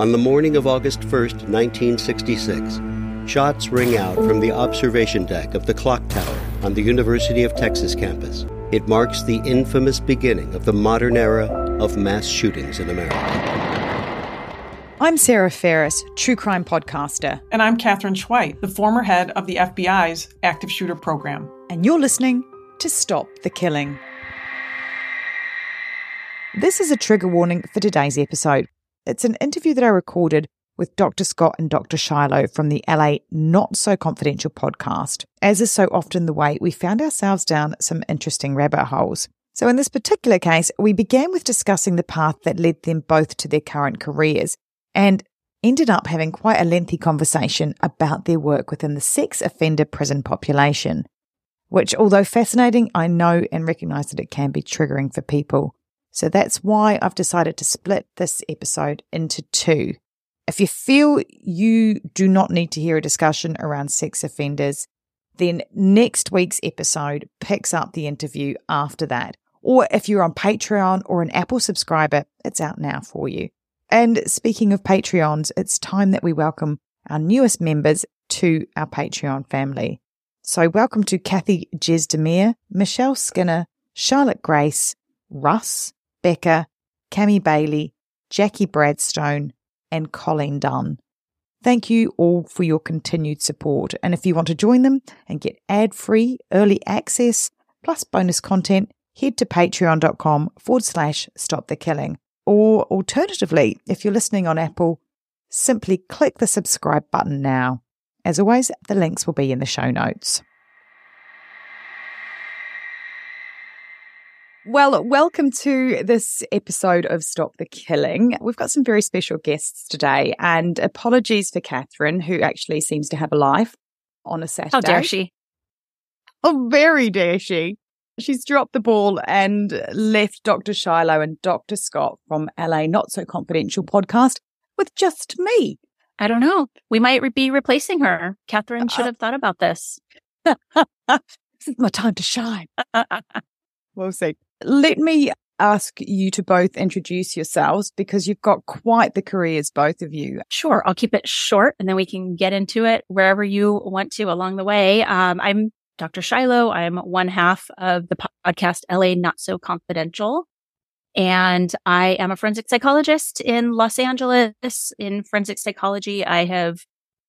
On the morning of August 1st, 1966, shots ring out from the observation deck of the clock tower on the University of Texas campus. It marks the infamous beginning of the modern era of mass shootings in America. I'm Sarah Ferris, true crime podcaster, And I'm Katherine Schweit, the former head of the FBI's active shooter program. and you're listening to Stop the Killing. This is a trigger warning for today's episode. It's an interview that I recorded with Dr. Scott and Dr. Shiloh from the LA Not So Confidential podcast. As is so often the way, we found ourselves down some interesting rabbit holes. So, in this particular case, we began with discussing the path that led them both to their current careers and ended up having quite a lengthy conversation about their work within the sex offender prison population, which, although fascinating, I know and recognize that it can be triggering for people. So that's why I've decided to split this episode into two. If you feel you do not need to hear a discussion around sex offenders, then next week's episode picks up the interview after that. Or if you're on Patreon or an Apple subscriber, it's out now for you. And speaking of Patreons, it's time that we welcome our newest members to our Patreon family. So welcome to Kathy Jesdemir, Michelle Skinner, Charlotte Grace, Russ, Becca, Cami Bailey, Jackie Bradstone, and Colleen Dunn. Thank you all for your continued support. And if you want to join them and get ad free early access plus bonus content, head to patreon.com forward slash stop the killing. Or alternatively, if you're listening on Apple, simply click the subscribe button now. As always, the links will be in the show notes. Well, welcome to this episode of Stop the Killing. We've got some very special guests today, and apologies for Katherine, who actually seems to have a life on a Saturday. How dare she? Oh, very dare she. She's dropped the ball and left Dr. Shiloh and Dr. Scott from LA Not So Confidential podcast with just me. I don't know. We might be replacing her. Katherine should Uh, have thought about this. this is my time to shine. We'll see. Let me ask you to both introduce yourselves because you've got quite the careers, both of you. Sure, I'll keep it short and then we can get into it wherever you want to along the way. Um, I'm Dr. Shiloh. I'm one half of the podcast LA Not So Confidential. And I am a forensic psychologist in Los Angeles. In forensic psychology, I have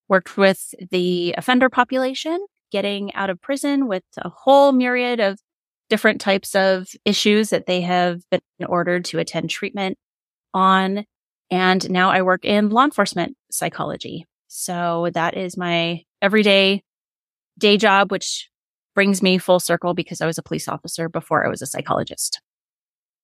worked with the offender population getting out of prison with a whole myriad of different types of issues that they have been ordered to attend treatment on. And now I work in law enforcement psychology. So that is my everyday day job, which brings me full circle because I was a police officer before I was a psychologist.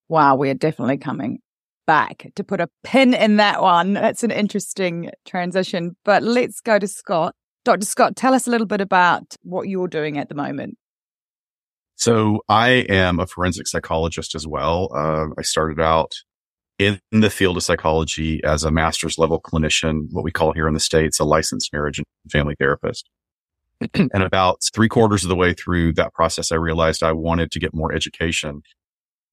Wow, we are definitely coming back to put a pin in that one. That's an interesting transition. But let's go to Scott. Dr. Scott, tell us a little bit about what you're doing at the moment. So I am a forensic psychologist as well. Uh, I started out in the field of psychology as a master's level clinician, what we call here in the States, a licensed marriage and family therapist. and about three quarters of the way through that process, I realized I wanted to get more education.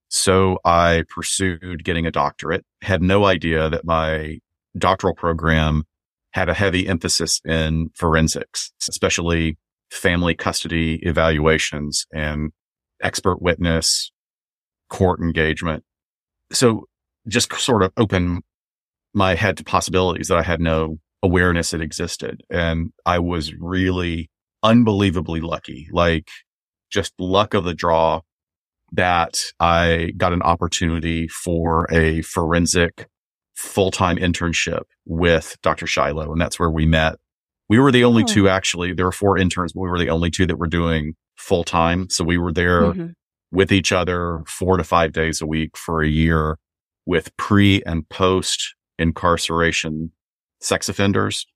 So I pursued getting a doctorate, had no idea that my doctoral program had a heavy emphasis in forensics, especially family custody evaluations and expert witness court engagement. So just sort of open my head to possibilities that I had no awareness it existed. And I was really unbelievably lucky, like just luck of the draw that I got an opportunity for a forensic full-time internship with Dr. Shiloh. And that's where we met. We were the only oh. two actually. There were four interns, but we were the only two that were doing full time. So we were there mm-hmm. with each other four to five days a week for a year with pre and post incarceration sex offenders,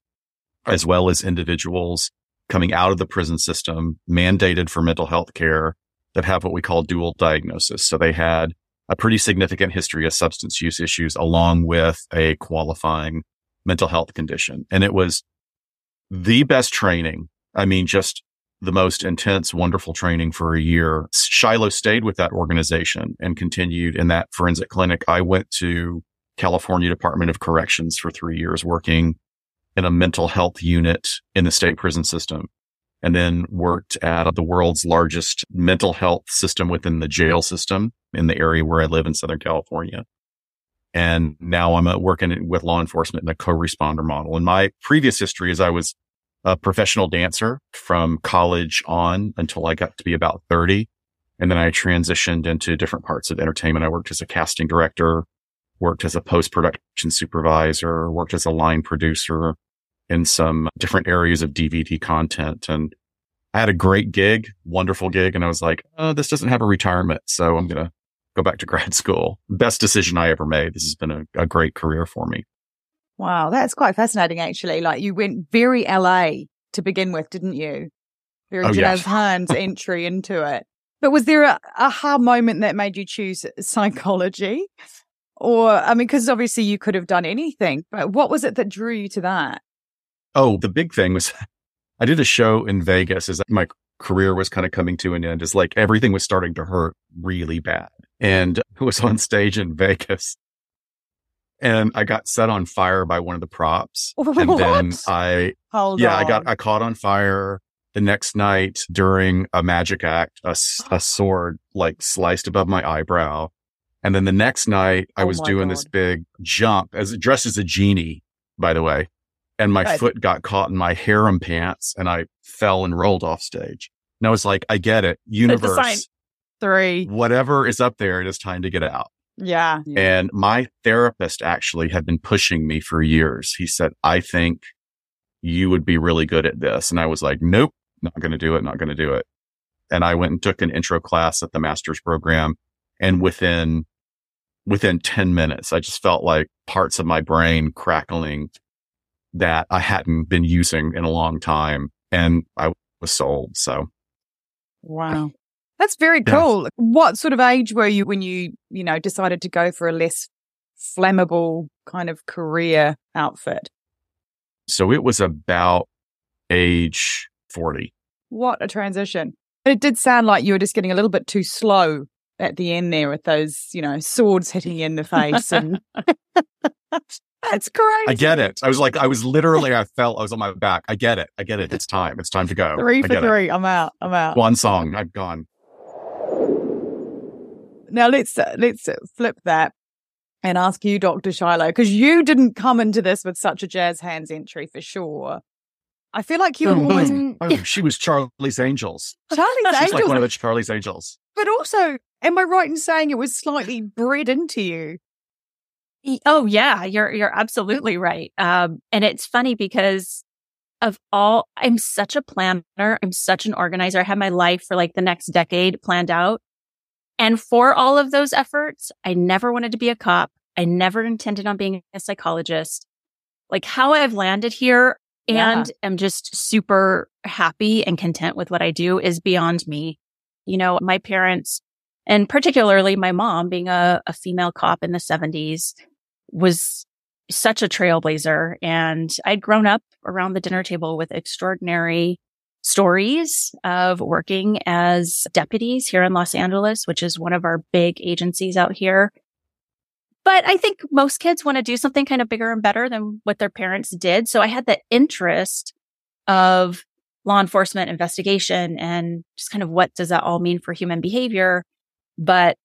as well as individuals coming out of the prison system mandated for mental health care that have what we call dual diagnosis. So they had a pretty significant history of substance use issues along with a qualifying mental health condition. And it was the best training. I mean, just the most intense, wonderful training for a year. Shiloh stayed with that organization and continued in that forensic clinic. I went to California Department of Corrections for three years working in a mental health unit in the state prison system and then worked at the world's largest mental health system within the jail system in the area where I live in Southern California. And now I'm uh, working with law enforcement in a co-responder model. And my previous history is I was a professional dancer from college on until I got to be about 30. And then I transitioned into different parts of entertainment. I worked as a casting director, worked as a post production supervisor, worked as a line producer in some different areas of DVD content. And I had a great gig, wonderful gig. And I was like, oh, this doesn't have a retirement. So I'm going to go back to grad school. Best decision I ever made. This has been a, a great career for me. Wow, that's quite fascinating, actually. Like you went very LA to begin with, didn't you? Very oh, jazz hands entry into it. But was there a aha moment that made you choose psychology? Or, I mean, because obviously you could have done anything, but what was it that drew you to that? Oh, the big thing was I did a show in Vegas as my career was kind of coming to an end, is like everything was starting to hurt really bad. And I was on stage in Vegas and I got set on fire by one of the props. What? And then I, Hold yeah, on. I got, I caught on fire the next night during a magic act, a, a sword like sliced above my eyebrow. And then the next night I oh was doing God. this big jump as dressed as a genie, by the way. And my foot got caught in my harem pants and I fell and rolled off stage. And I was like, I get it. Universe. Three. Whatever is up there, it is time to get out. Yeah. And my therapist actually had been pushing me for years. He said, I think you would be really good at this. And I was like, nope, not going to do it. Not going to do it. And I went and took an intro class at the master's program. And within, within 10 minutes, I just felt like parts of my brain crackling that I hadn't been using in a long time. And I was sold. So. Wow. That's very cool. Yeah. What sort of age were you when you, you know, decided to go for a less flammable kind of career outfit? So it was about age 40. What a transition. But It did sound like you were just getting a little bit too slow at the end there with those, you know, swords hitting you in the face and That's crazy. I get it. I was like, I was literally, I felt I was on my back. I get it. I get it. It's time. It's time to go. Three for three. It. I'm out. I'm out. One song. I've gone. Now let's uh, let's uh, flip that and ask you, Dr. Shiloh, because you didn't come into this with such a jazz hands entry for sure. I feel like you were oh, always. Oh, she was Charlie's Angels. Charlie's Angels. She's Angels. like one of the Charlie's Angels. But also, am I right in saying it was slightly bred into you? Oh yeah, you're you're absolutely right. Um, and it's funny because of all, I'm such a planner. I'm such an organizer. I had my life for like the next decade planned out. And for all of those efforts, I never wanted to be a cop. I never intended on being a psychologist. Like how I've landed here and yeah. am just super happy and content with what I do is beyond me. You know, my parents and particularly my mom being a, a female cop in the 70s was such a trailblazer. And I'd grown up around the dinner table with extraordinary stories of working as deputies here in Los Angeles, which is one of our big agencies out here. But I think most kids want to do something kind of bigger and better than what their parents did. So I had the interest of law enforcement investigation and just kind of what does that all mean for human behavior. But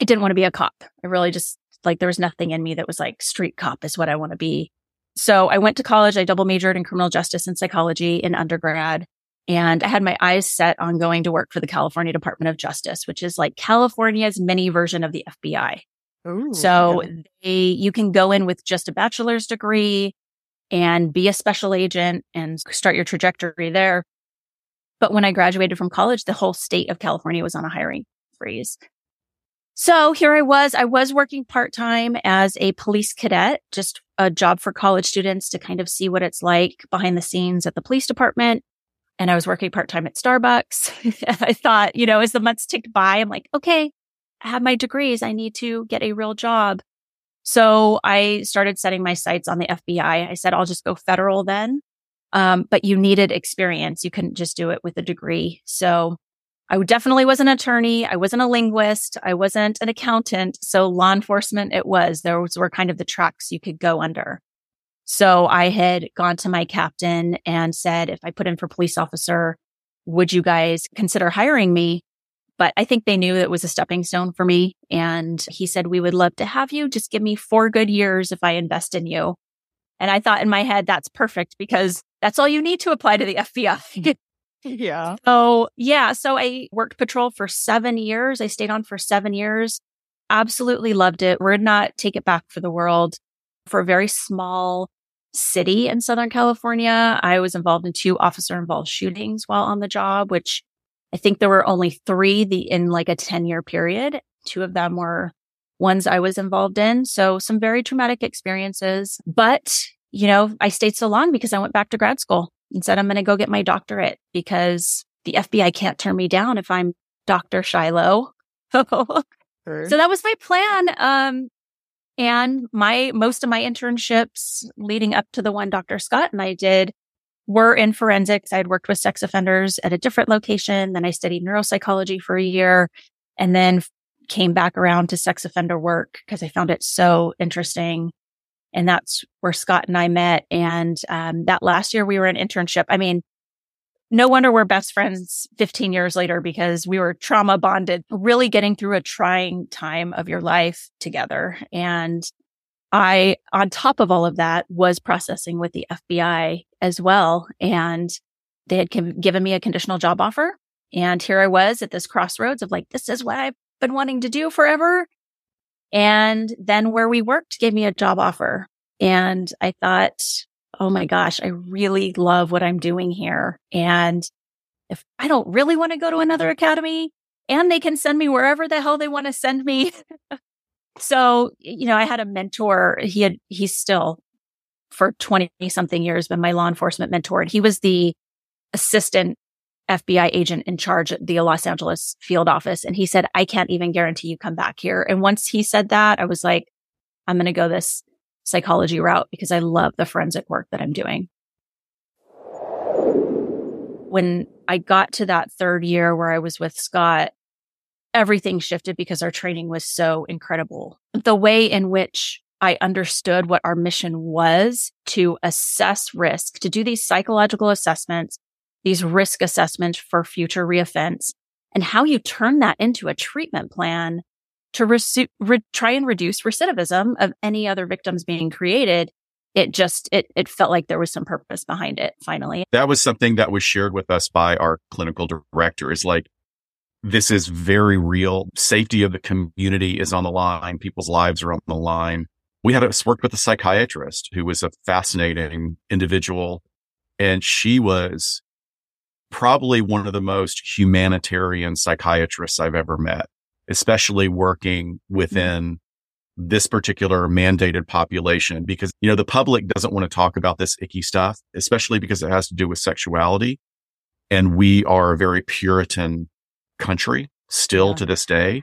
I didn't want to be a cop. I really just like there was nothing in me that was like street cop is what I want to be. So I went to college. I double majored in criminal justice and psychology in undergrad. And I had my eyes set on going to work for the California Department of Justice, which is like California's mini version of the FBI. Ooh, so yeah. they, you can go in with just a bachelor's degree and be a special agent and start your trajectory there. But when I graduated from college, the whole state of California was on a hiring freeze. So here I was. I was working part time as a police cadet, just a job for college students to kind of see what it's like behind the scenes at the police department. And I was working part time at Starbucks. I thought, you know, as the months ticked by, I'm like, okay, I have my degrees. I need to get a real job. So I started setting my sights on the FBI. I said, I'll just go federal then. Um, but you needed experience. You couldn't just do it with a degree. So I definitely wasn't an attorney. I wasn't a linguist. I wasn't an accountant. So law enforcement it was. Those were kind of the tracks you could go under. So I had gone to my captain and said, if I put in for police officer, would you guys consider hiring me? But I think they knew it was a stepping stone for me. And he said, we would love to have you. Just give me four good years if I invest in you. And I thought in my head, that's perfect because that's all you need to apply to the FBI. yeah. So yeah. So I worked patrol for seven years. I stayed on for seven years. Absolutely loved it. Would not take it back for the world. For a very small city in Southern California, I was involved in two officer involved shootings while on the job, which I think there were only three the in like a 10 year period. Two of them were ones I was involved in. So some very traumatic experiences, but you know, I stayed so long because I went back to grad school and said, I'm going to go get my doctorate because the FBI can't turn me down if I'm Dr. Shiloh. sure. So that was my plan. Um, and my, most of my internships leading up to the one Dr. Scott and I did were in forensics. I had worked with sex offenders at a different location. Then I studied neuropsychology for a year and then came back around to sex offender work because I found it so interesting. And that's where Scott and I met. And um, that last year we were in internship. I mean, no wonder we're best friends 15 years later because we were trauma bonded, really getting through a trying time of your life together. And I, on top of all of that, was processing with the FBI as well. And they had given me a conditional job offer. And here I was at this crossroads of like, this is what I've been wanting to do forever. And then where we worked gave me a job offer. And I thought, oh my gosh, I really love what I'm doing here. And if I don't really want to go to another academy and they can send me wherever the hell they want to send me. so, you know, I had a mentor. He had, he's still for 20 something years been my law enforcement mentor. And he was the assistant FBI agent in charge at the Los Angeles field office. And he said, I can't even guarantee you come back here. And once he said that, I was like, I'm going to go this psychology route because I love the forensic work that I'm doing. When I got to that third year where I was with Scott, everything shifted because our training was so incredible. The way in which I understood what our mission was to assess risk, to do these psychological assessments, these risk assessments for future reoffense, and how you turn that into a treatment plan to re- re- try and reduce recidivism of any other victims being created. It just, it, it felt like there was some purpose behind it finally. That was something that was shared with us by our clinical director is like, this is very real. Safety of the community is on the line. People's lives are on the line we had us worked with a psychiatrist who was a fascinating individual. And she was probably one of the most humanitarian psychiatrists I've ever met, especially working mm-hmm. within this particular mandated population because, you know, the public doesn't want to talk about this icky stuff, especially because it has to do with sexuality. And we are a very Puritan country still yeah. to this day.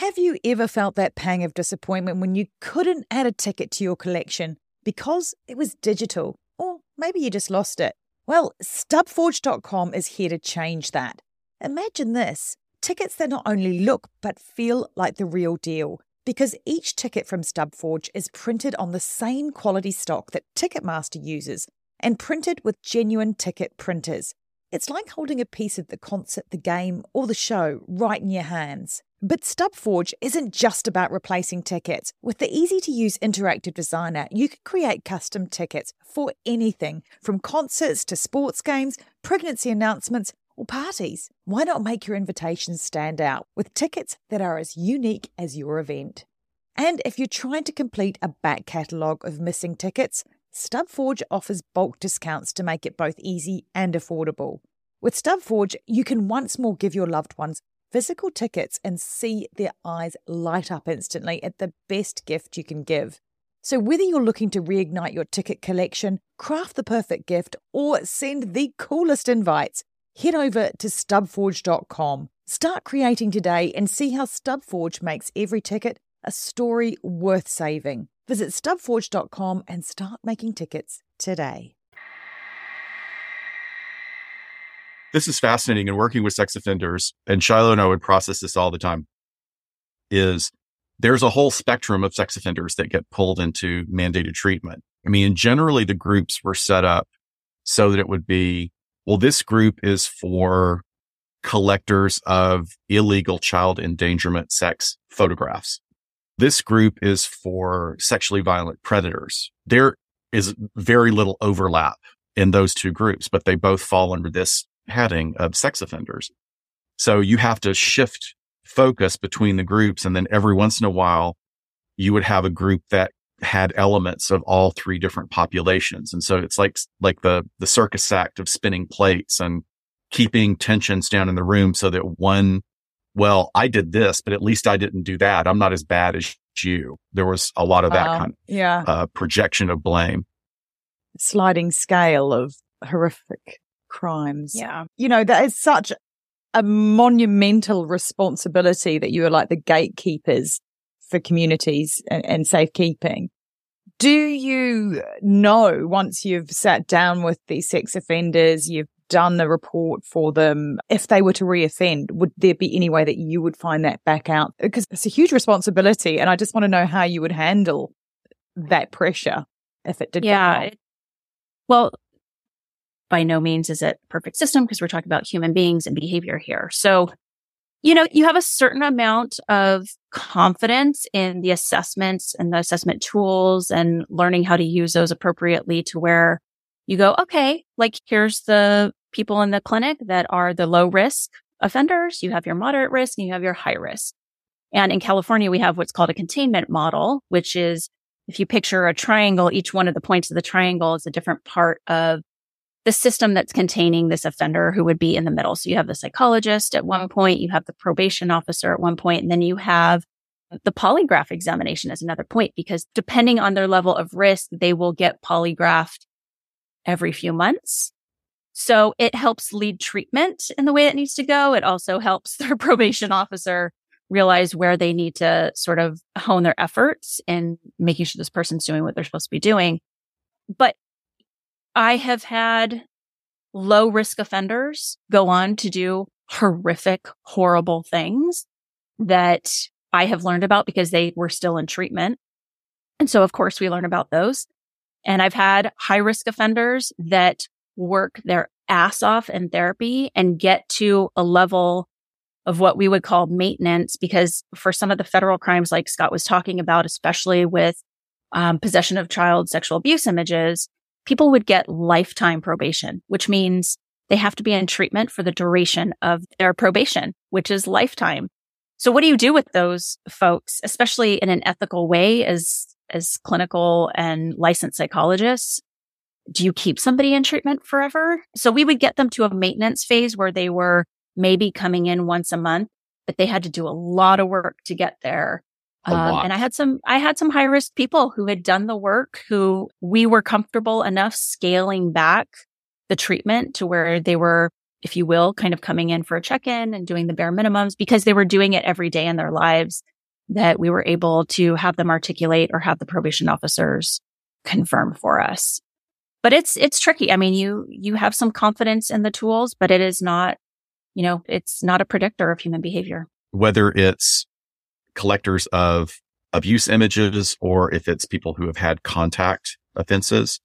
Have you ever felt that pang of disappointment when you couldn't add a ticket to your collection because it was digital? Or maybe you just lost it? Well, stubforge.com is here to change that. Imagine this tickets that not only look but feel like the real deal. Because each ticket from Stubforge is printed on the same quality stock that Ticketmaster uses and printed with genuine ticket printers. It's like holding a piece of the concert, the game, or the show right in your hands. But Stubforge isn't just about replacing tickets. With the easy to use interactive designer, you can create custom tickets for anything from concerts to sports games, pregnancy announcements, or parties. Why not make your invitations stand out with tickets that are as unique as your event? And if you're trying to complete a back catalogue of missing tickets, Stubforge offers bulk discounts to make it both easy and affordable. With Stubforge, you can once more give your loved ones physical tickets and see their eyes light up instantly at the best gift you can give. So, whether you're looking to reignite your ticket collection, craft the perfect gift, or send the coolest invites, head over to stubforge.com. Start creating today and see how Stubforge makes every ticket a story worth saving. Visit stubforge.com and start making tickets today. This is fascinating and working with sex offenders and Shiloh and I would process this all the time is there's a whole spectrum of sex offenders that get pulled into mandated treatment. I mean, generally the groups were set up so that it would be, well, this group is for collectors of illegal child endangerment sex photographs. This group is for sexually violent predators. There is very little overlap in those two groups, but they both fall under this heading of sex offenders. So you have to shift focus between the groups. And then every once in a while, you would have a group that had elements of all three different populations. And so it's like, like the, the circus act of spinning plates and keeping tensions down in the room so that one, well, I did this, but at least I didn't do that. I'm not as bad as you. There was a lot of that kind of yeah. uh, projection of blame. Sliding scale of horrific crimes. Yeah. You know, that is such a monumental responsibility that you are like the gatekeepers for communities and, and safekeeping. Do you know once you've sat down with these sex offenders, you've done the report for them, if they were to reoffend, would there be any way that you would find that back out? Because it's a huge responsibility. And I just want to know how you would handle that pressure if it did. Yeah. It, well, by no means is it perfect system because we're talking about human beings and behavior here. So, you know, you have a certain amount of confidence in the assessments and the assessment tools and learning how to use those appropriately to where you go, okay, like here's the people in the clinic that are the low risk offenders. You have your moderate risk and you have your high risk. And in California, we have what's called a containment model, which is if you picture a triangle, each one of the points of the triangle is a different part of the system that's containing this offender who would be in the middle. So you have the psychologist at one point, you have the probation officer at one point, and then you have the polygraph examination as another point, because depending on their level of risk, they will get polygraphed every few months. So it helps lead treatment in the way it needs to go. It also helps their probation officer realize where they need to sort of hone their efforts in making sure this person's doing what they're supposed to be doing. But I have had low risk offenders go on to do horrific, horrible things that I have learned about because they were still in treatment. And so, of course, we learn about those. And I've had high risk offenders that work their ass off in therapy and get to a level of what we would call maintenance. Because for some of the federal crimes, like Scott was talking about, especially with um, possession of child sexual abuse images, people would get lifetime probation, which means they have to be in treatment for the duration of their probation, which is lifetime. So what do you do with those folks, especially in an ethical way as, as clinical and licensed psychologists? Do you keep somebody in treatment forever? So we would get them to a maintenance phase where they were maybe coming in once a month, but they had to do a lot of work to get there. Um, and I had some, I had some high risk people who had done the work who we were comfortable enough scaling back the treatment to where they were if you will, kind of coming in for a check in and doing the bare minimums because they were doing it every day in their lives that we were able to have them articulate or have the probation officers confirm for us. But it's, it's tricky. I mean, you, you have some confidence in the tools, but it is not, you know, it's not a predictor of human behavior. Whether it's collectors of abuse images or if it's people who have had contact offenses,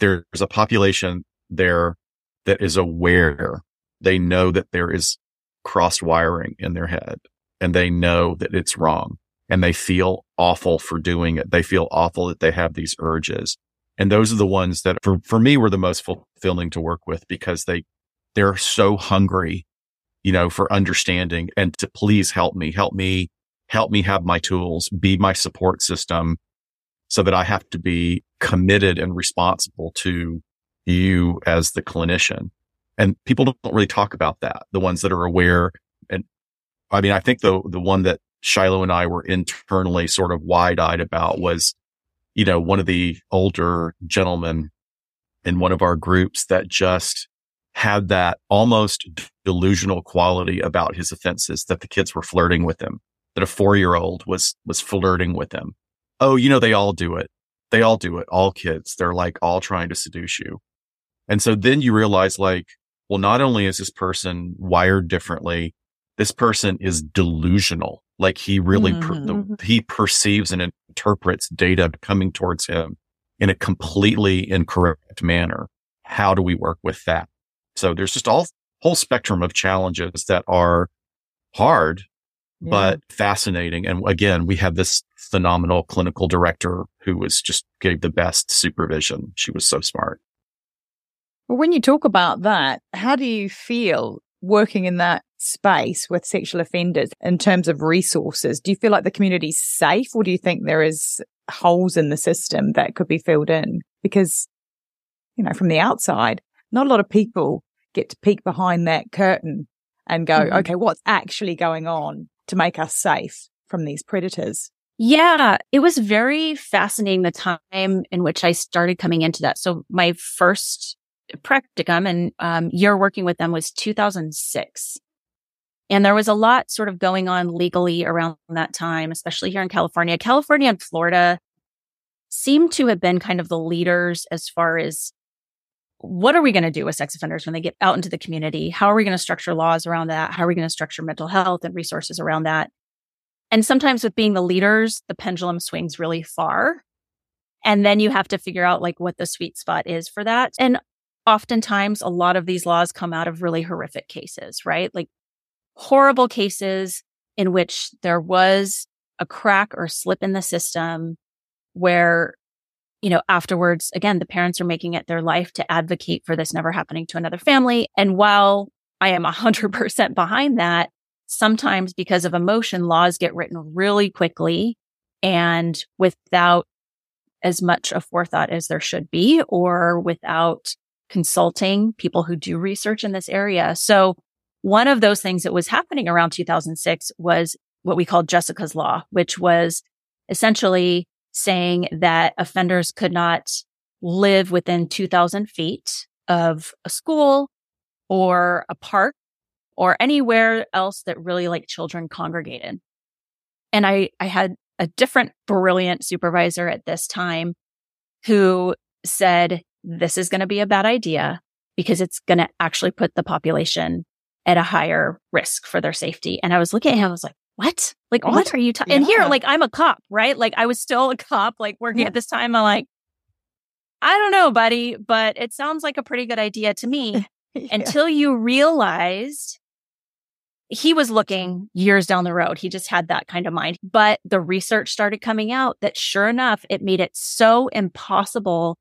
there's a population there that is aware. They know that there is cross wiring in their head and they know that it's wrong and they feel awful for doing it. They feel awful that they have these urges. And those are the ones that for, for me were the most fulfilling to work with because they, they're so hungry, you know, for understanding and to please help me, help me, help me have my tools, be my support system so that I have to be committed and responsible to you as the clinician. And people don't really talk about that. The ones that are aware. And I mean, I think the, the one that Shiloh and I were internally sort of wide eyed about was, you know, one of the older gentlemen in one of our groups that just had that almost delusional quality about his offenses that the kids were flirting with him, that a four year old was, was flirting with him. Oh, you know, they all do it. They all do it. All kids. They're like all trying to seduce you. And so then you realize like, well, not only is this person wired differently, this person is delusional. Like he really, mm-hmm. per- he perceives and interprets data coming towards him in a completely incorrect manner. How do we work with that? So there's just all whole spectrum of challenges that are hard, yeah. but fascinating. And again, we had this phenomenal clinical director who was just gave the best supervision. She was so smart. Well, when you talk about that, how do you feel working in that space with sexual offenders in terms of resources? Do you feel like the community's safe or do you think there is holes in the system that could be filled in? Because, you know, from the outside, not a lot of people get to peek behind that curtain and go, mm-hmm. okay, what's actually going on to make us safe from these predators? Yeah, it was very fascinating the time in which I started coming into that. So my first practicum and um, year working with them was 2006. And there was a lot sort of going on legally around that time, especially here in California. California and Florida seem to have been kind of the leaders as far as what are we going to do with sex offenders when they get out into the community? How are we going to structure laws around that? How are we going to structure mental health and resources around that? And sometimes with being the leaders, the pendulum swings really far. And then you have to figure out like what the sweet spot is for that. And oftentimes a lot of these laws come out of really horrific cases, right? Like horrible cases in which there was a crack or slip in the system where, you know, afterwards, again, the parents are making it their life to advocate for this never happening to another family. And while I am 100% behind that, sometimes because of emotion, laws get written really quickly and without as much a forethought as there should be or without consulting people who do research in this area. So one of those things that was happening around 2006 was what we called Jessica's Law, which was essentially saying that offenders could not live within 2000 feet of a school or a park or anywhere else that really like children congregated. And I, I had a different brilliant supervisor at this time who said, this is going to be a bad idea because it's going to actually put the population at a higher risk for their safety. And I was looking at him, I was like, what? Like, what, what are you talking? Yeah. And here, like, I'm a cop, right? Like, I was still a cop, like working yeah. at this time. I'm like, I don't know, buddy, but it sounds like a pretty good idea to me yeah. until you realized he was looking years down the road. He just had that kind of mind. But the research started coming out that sure enough, it made it so impossible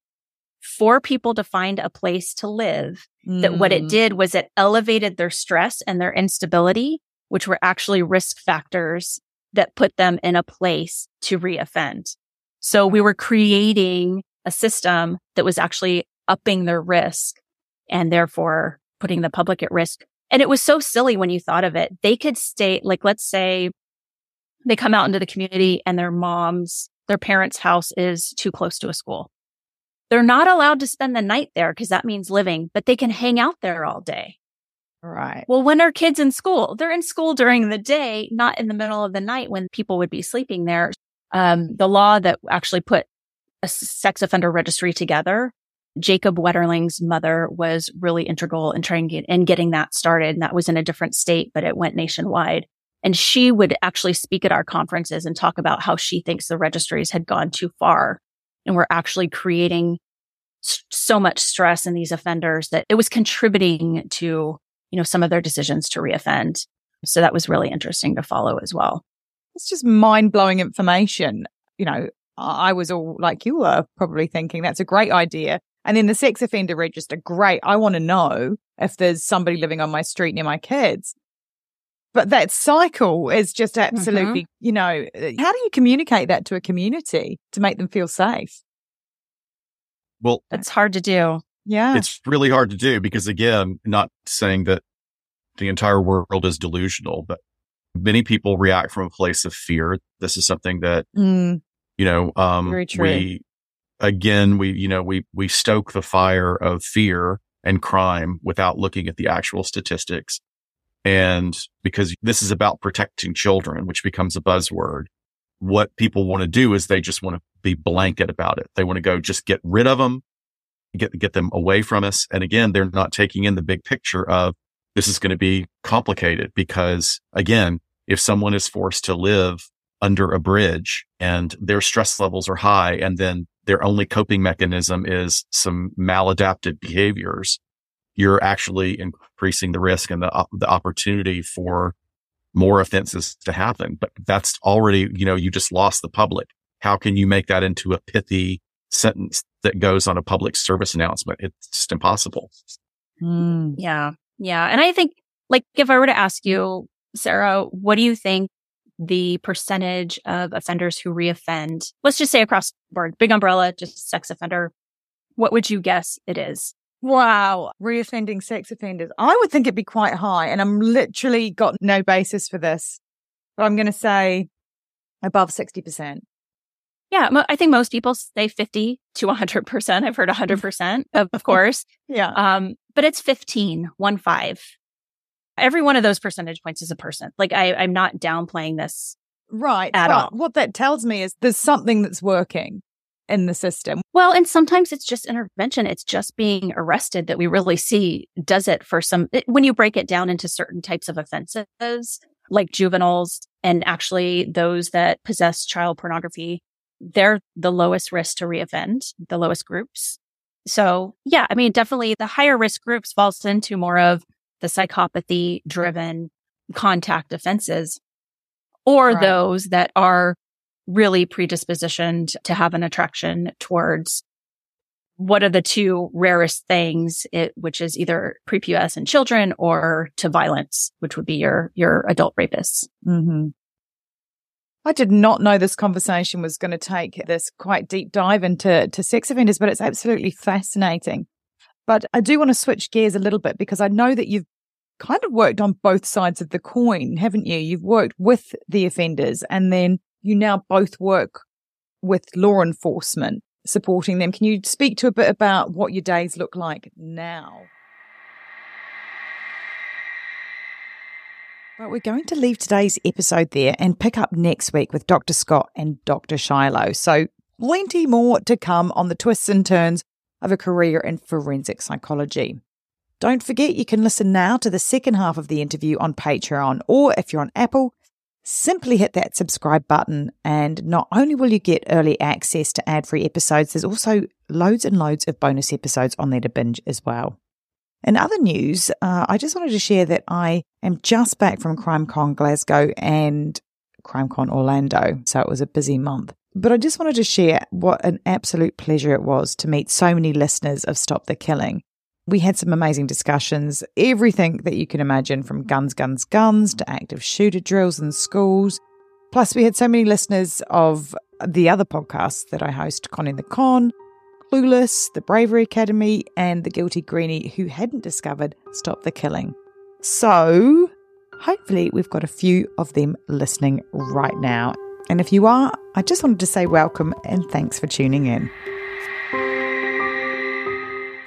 for people to find a place to live mm. that what it mm. did was it elevated their stress and their instability, which were actually risk factors that put them in a place to reoffend. So we were creating a system that was actually upping their risk and therefore putting the public at risk. And it was so silly when you thought of it. They could stay, like, let's say they come out into the community and their mom's, their parents' house is too close to a school. They're not allowed to spend the night there because that means living, but they can hang out there all day. Right. Well, when are kids in school? They're in school during the day, not in the middle of the night when people would be sleeping there. Um, the law that actually put a sex offender registry together, Jacob Wetterling's mother was really integral in trying get, in getting that started. And that was in a different state, but it went nationwide. And she would actually speak at our conferences and talk about how she thinks the registries had gone too far and were actually creating so much stress in these offenders that it was contributing to you know, some of their decisions to reoffend. So that was really interesting to follow as well. It's just mind blowing information. You know, I was all like you were probably thinking that's a great idea. And then the sex offender register, great. I want to know if there's somebody living on my street near my kids. But that cycle is just absolutely, mm-hmm. you know, how do you communicate that to a community to make them feel safe? Well, it's hard to do. Yeah. It's really hard to do because again, not saying that the entire world is delusional, but many people react from a place of fear. This is something that, mm. you know, um, we, again, we, you know, we, we stoke the fire of fear and crime without looking at the actual statistics. And because this is about protecting children, which becomes a buzzword, what people want to do is they just want to be blanket about it. They want to go just get rid of them get, get them away from us. And again, they're not taking in the big picture of this is going to be complicated because again, if someone is forced to live under a bridge and their stress levels are high and then their only coping mechanism is some maladaptive behaviors, you're actually increasing the risk and the, the opportunity for more offenses to happen. But that's already, you know, you just lost the public. How can you make that into a pithy sentence that goes on a public service announcement. It's just impossible. Mm. Yeah. Yeah. And I think like if I were to ask you, Sarah, what do you think the percentage of offenders who reoffend, let's just say across the board, big umbrella, just sex offender, what would you guess it is? Wow. Reoffending sex offenders. I would think it'd be quite high. And I'm literally got no basis for this, but I'm going to say above 60%. Yeah, I think most people say 50 to 100%. I've heard 100%, of, of course. yeah. Um, but it's 15, one five. Every one of those percentage points is a person. Like I, I'm not downplaying this. Right. At all. What that tells me is there's something that's working in the system. Well, and sometimes it's just intervention. It's just being arrested that we really see does it for some, it, when you break it down into certain types of offenses, like juveniles and actually those that possess child pornography they're the lowest risk to reoffend, the lowest groups. So yeah, I mean, definitely the higher risk groups falls into more of the psychopathy driven contact offenses or right. those that are really predispositioned to have an attraction towards what are the two rarest things, it, which is either prepubescent children or to violence, which would be your, your adult rapists. Mm-hmm. I did not know this conversation was going to take this quite deep dive into to sex offenders, but it's absolutely fascinating. But I do want to switch gears a little bit because I know that you've kind of worked on both sides of the coin, haven't you? You've worked with the offenders and then you now both work with law enforcement supporting them. Can you speak to a bit about what your days look like now? Well, we're going to leave today's episode there and pick up next week with Dr. Scott and Dr. Shiloh. So, plenty more to come on the twists and turns of a career in forensic psychology. Don't forget you can listen now to the second half of the interview on Patreon, or if you're on Apple, simply hit that subscribe button. And not only will you get early access to ad free episodes, there's also loads and loads of bonus episodes on there to binge as well. In other news, uh, I just wanted to share that I am just back from CrimeCon Glasgow and CrimeCon Orlando. So it was a busy month. But I just wanted to share what an absolute pleasure it was to meet so many listeners of Stop the Killing. We had some amazing discussions, everything that you can imagine from guns, guns, guns to active shooter drills in schools. Plus, we had so many listeners of the other podcasts that I host, Con in the Con, Clueless, The Bravery Academy, and The Guilty Greenie who hadn't discovered Stop the Killing. So, hopefully, we've got a few of them listening right now. And if you are, I just wanted to say welcome and thanks for tuning in.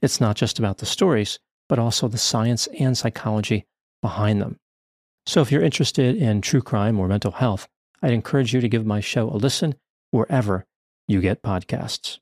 It's not just about the stories, but also the science and psychology behind them. So if you're interested in true crime or mental health, I'd encourage you to give my show a listen wherever you get podcasts.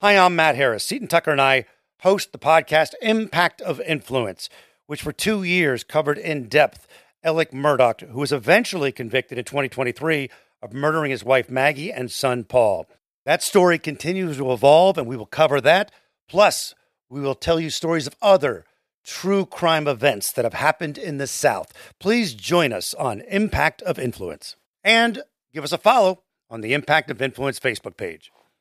Hi, I'm Matt Harris. Seton Tucker and I host the podcast Impact of Influence, which for two years covered in depth Alec Murdaugh, who was eventually convicted in 2023 of murdering his wife Maggie and son Paul. That story continues to evolve, and we will cover that. Plus, we will tell you stories of other true crime events that have happened in the South. Please join us on Impact of Influence and give us a follow on the Impact of Influence Facebook page.